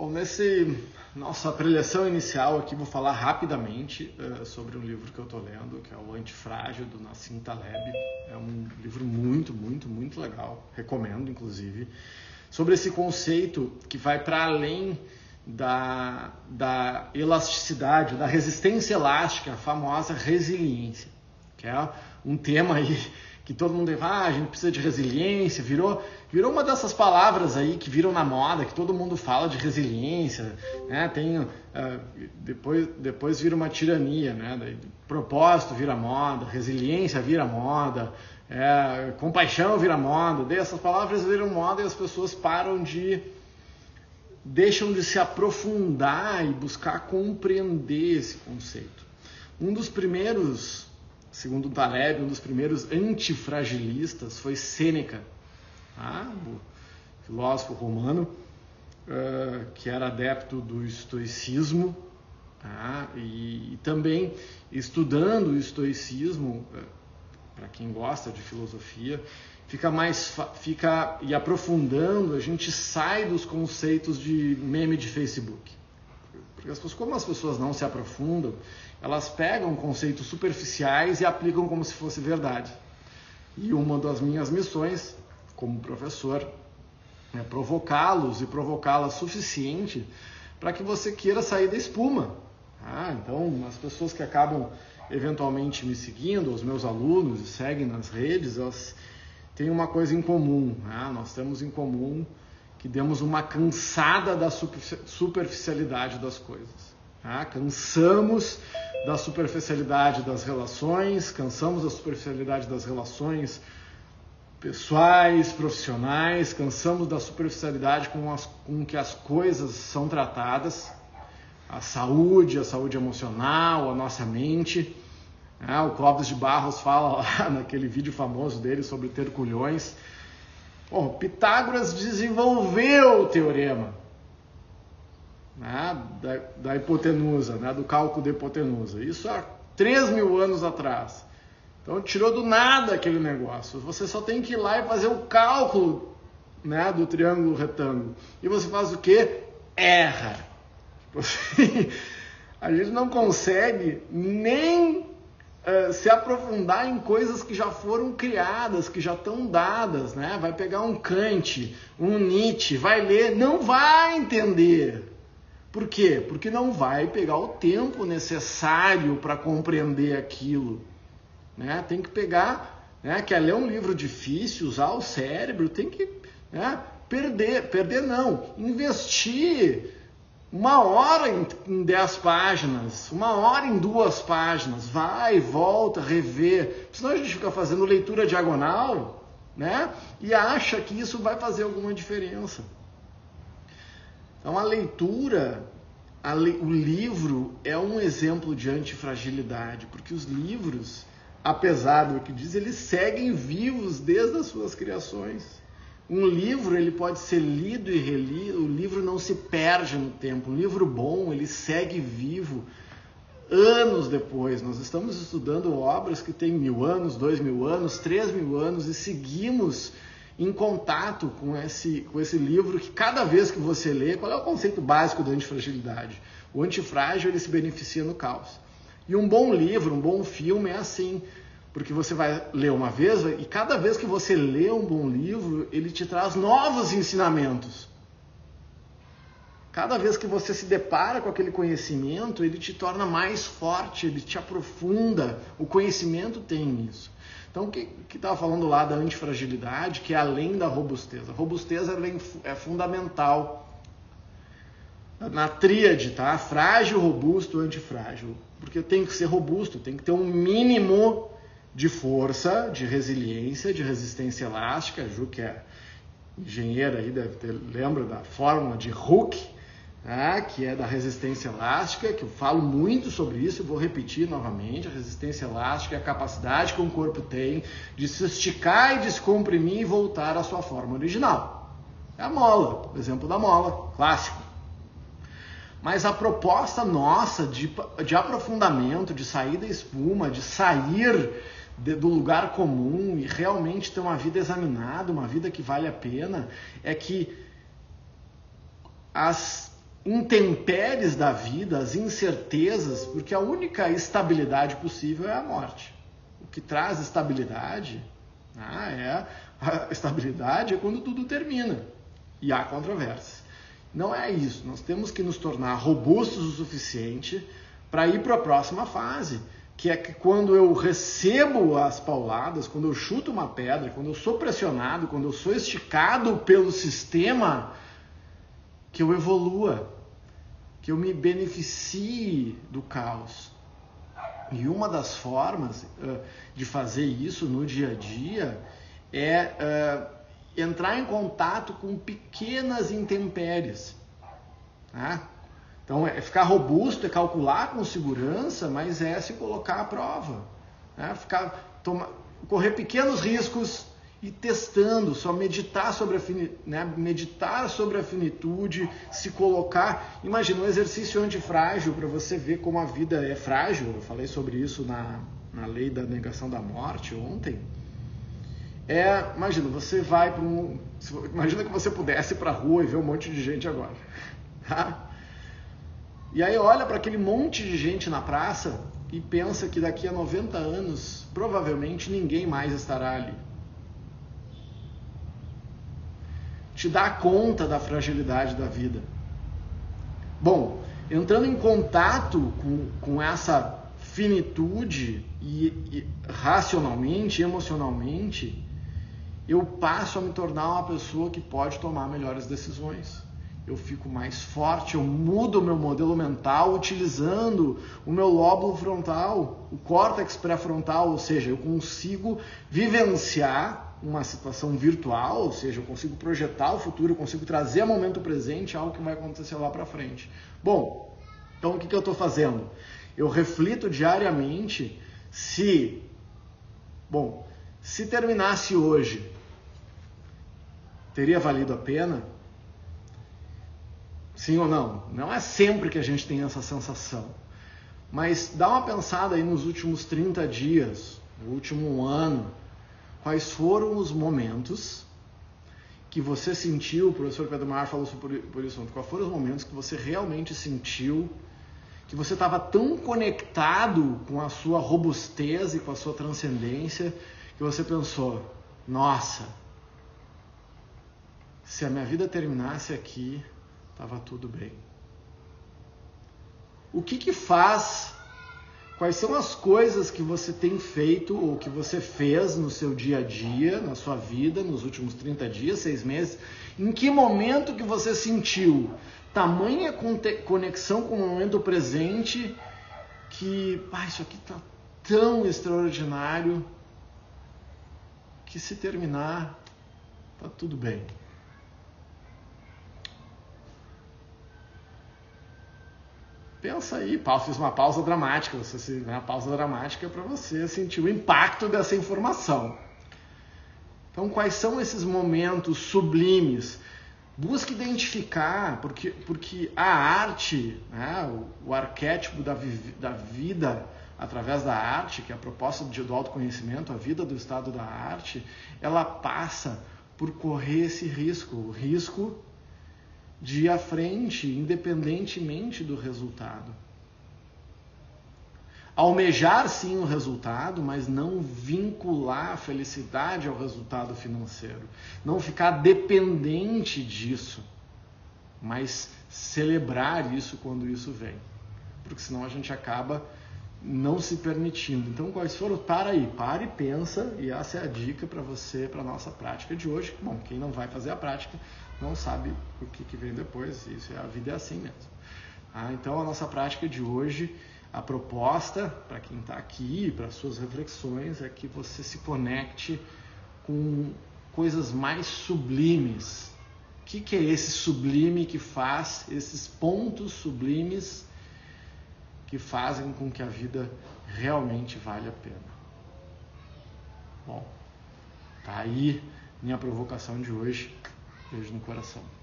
Bom, nesse nossa preleção inicial aqui vou falar rapidamente uh, sobre um livro que eu estou lendo, que é o Antifrágil do Nassim Taleb. É um livro muito, muito, muito legal, recomendo inclusive, sobre esse conceito que vai para além da, da elasticidade, da resistência elástica, a famosa resiliência, que é um tema aí que todo mundo ah, a gente precisa de resiliência, virou, virou uma dessas palavras aí que viram na moda, que todo mundo fala de resiliência, né? Tem, uh, depois, depois vira uma tirania, né? Daí, propósito vira moda, resiliência vira moda, é, compaixão vira moda, daí essas palavras viram moda e as pessoas param de deixam de se aprofundar e buscar compreender esse conceito. Um dos primeiros segundo Taleb, um dos primeiros antifragilistas foi Sêneca, tá? o filósofo romano, uh, que era adepto do estoicismo, tá? e, e, também estudando o estoicismo, uh, para quem gosta de filosofia, fica mais fica e aprofundando, a gente sai dos conceitos de meme de Facebook. Porque as pessoas, como as pessoas não se aprofundam, elas pegam conceitos superficiais e aplicam como se fosse verdade. E uma das minhas missões como professor é provocá-los e provocá-las suficiente para que você queira sair da espuma. Ah, então, as pessoas que acabam eventualmente me seguindo, os meus alunos, seguem nas redes, elas têm uma coisa em comum. Né? Nós temos em comum que demos uma cansada da superficialidade das coisas. Tá? Cansamos da superficialidade das relações, cansamos da superficialidade das relações pessoais, profissionais, cansamos da superficialidade com, as, com que as coisas são tratadas, a saúde, a saúde emocional, a nossa mente. É, o Clóvis de Barros fala lá naquele vídeo famoso dele sobre ter culhões. Bom, Pitágoras desenvolveu o teorema né, da, da, hipotenusa, né, do cálculo da hipotenusa. Isso há 3 mil anos atrás. Então tirou do nada aquele negócio. Você só tem que ir lá e fazer o cálculo né, do triângulo retângulo. E você faz o que? Erra. A gente não consegue nem uh, se aprofundar em coisas que já foram criadas, que já estão dadas. Né? Vai pegar um Kant, um Nietzsche, vai ler, não vai entender. Por quê? Porque não vai pegar o tempo necessário para compreender aquilo. Né? Tem que pegar, né? quer ler um livro difícil, usar o cérebro, tem que né? perder, perder não, investir uma hora em, dez páginas, uma hora em duas páginas, vai, volta, rever. Senão a gente fica fazendo leitura diagonal, né? E acha que isso vai fazer alguma diferença. Então a leitura, a le, o livro é um exemplo de antifragilidade, porque os livros, apesar do que diz, eles seguem vivos desde as suas criações. Um livro ele pode ser lido e relido, o livro não se perde no tempo. Um livro bom ele segue vivo anos depois. Nós estamos estudando obras que têm mil anos, dois mil anos, três mil anos e seguimos em contato com esse, com esse livro que cada vez que você lê, qual é o conceito básico da antifragilidade? O antifrágil ele se beneficia no caos. E um bom livro, um bom filme é assim, porque você vai ler uma vez e cada vez que você lê um bom livro, ele te traz novos ensinamentos. Cada vez que você se depara com aquele conhecimento, ele te torna mais forte, ele te aprofunda. O conhecimento tem isso. Então, o que estava falando lá da antifragilidade, que é além da robustez. A robustez é fundamental na tríade, tá? Frágil, robusto, antifrágil. Porque tem que ser robusto, tem que ter um mínimo de força, de resiliência, de resistência elástica. A Ju, que é engenheira aí, deve ter, lembra da fórmula de Hooke, né, que é da resistência elástica, que eu falo muito sobre isso, vou repetir novamente, a resistência elástica é a capacidade que um corpo tem de se esticar e descomprimir e voltar à sua forma original. É a mola, o exemplo da mola, clássico. Mas a proposta nossa de, de aprofundamento, de sair da espuma, de sair de, do lugar comum e realmente ter uma vida examinada, uma vida que vale a pena, é que as intempéries da vida, as incertezas, porque a única estabilidade possível é a morte. O que traz estabilidade ah, é a estabilidade é quando tudo termina e há controvérsia. Não é isso. Nós temos que nos tornar robustos o suficiente para ir para a próxima fase, que é que quando eu recebo as pauladas, quando eu chuto uma pedra, quando eu sou pressionado, quando eu sou esticado pelo sistema, que eu evolua, que eu me beneficie do caos. E uma das formas uh, de fazer isso no dia a dia é uh, entrar em contato com pequenas intempéries. Né? Então, é ficar robusto, é calcular com segurança, mas é se colocar à prova. Né? Ficar, toma, correr pequenos riscos e testando, só meditar sobre a né? meditar sobre a finitude, se colocar. Imagina um exercício antifrágil para você ver como a vida é frágil. Eu falei sobre isso na, na lei da negação da morte ontem. É, imagina, você vai para um. Imagina que você pudesse ir para a rua e ver um monte de gente agora. Tá? E aí olha para aquele monte de gente na praça e pensa que daqui a 90 anos provavelmente ninguém mais estará ali. Te dá conta da fragilidade da vida. Bom, entrando em contato com, com essa finitude e, e racionalmente, emocionalmente, eu passo a me tornar uma pessoa que pode tomar melhores decisões eu fico mais forte, eu mudo o meu modelo mental utilizando o meu lóbulo frontal, o córtex pré-frontal, ou seja, eu consigo vivenciar uma situação virtual, ou seja, eu consigo projetar o futuro, eu consigo trazer ao momento presente algo que vai acontecer lá para frente. Bom, então o que, que eu estou fazendo? Eu reflito diariamente se, bom, se terminasse hoje, teria valido a pena? Sim ou não? Não é sempre que a gente tem essa sensação. Mas dá uma pensada aí nos últimos 30 dias, no último ano, quais foram os momentos que você sentiu, o professor Pedro Mar falou sobre isso, quais foram os momentos que você realmente sentiu que você estava tão conectado com a sua robustez e com a sua transcendência que você pensou: nossa, se a minha vida terminasse aqui, estava tudo bem. O que que faz? Quais são as coisas que você tem feito ou que você fez no seu dia a dia, na sua vida, nos últimos 30 dias, seis meses? Em que momento que você sentiu tamanha conexão com o momento presente que, ah, isso aqui está tão extraordinário que se terminar, tá tudo bem. Pensa aí, fiz uma pausa dramática, você né, uma pausa dramática para você sentir o impacto dessa informação. Então, quais são esses momentos sublimes? Busque identificar, porque, porque a arte, né, o, o arquétipo da, da vida através da arte, que é a proposta do autoconhecimento, a vida do estado da arte, ela passa por correr esse risco, o risco de ir à frente, independentemente do resultado. Almejar sim o resultado, mas não vincular a felicidade ao resultado financeiro. Não ficar dependente disso, mas celebrar isso quando isso vem. Porque senão a gente acaba não se permitindo. Então, quais foram? Para aí, para e pensa, e essa é a dica para você, para a nossa prática de hoje. Bom, quem não vai fazer a prática não sabe o que, que vem depois, isso é a vida é assim mesmo. Ah, então, a nossa prática de hoje, a proposta para quem está aqui, para suas reflexões, é que você se conecte com coisas mais sublimes. O que, que é esse sublime que faz esses pontos sublimes? que fazem com que a vida realmente vale a pena. Bom, tá aí minha provocação de hoje. Beijo no coração.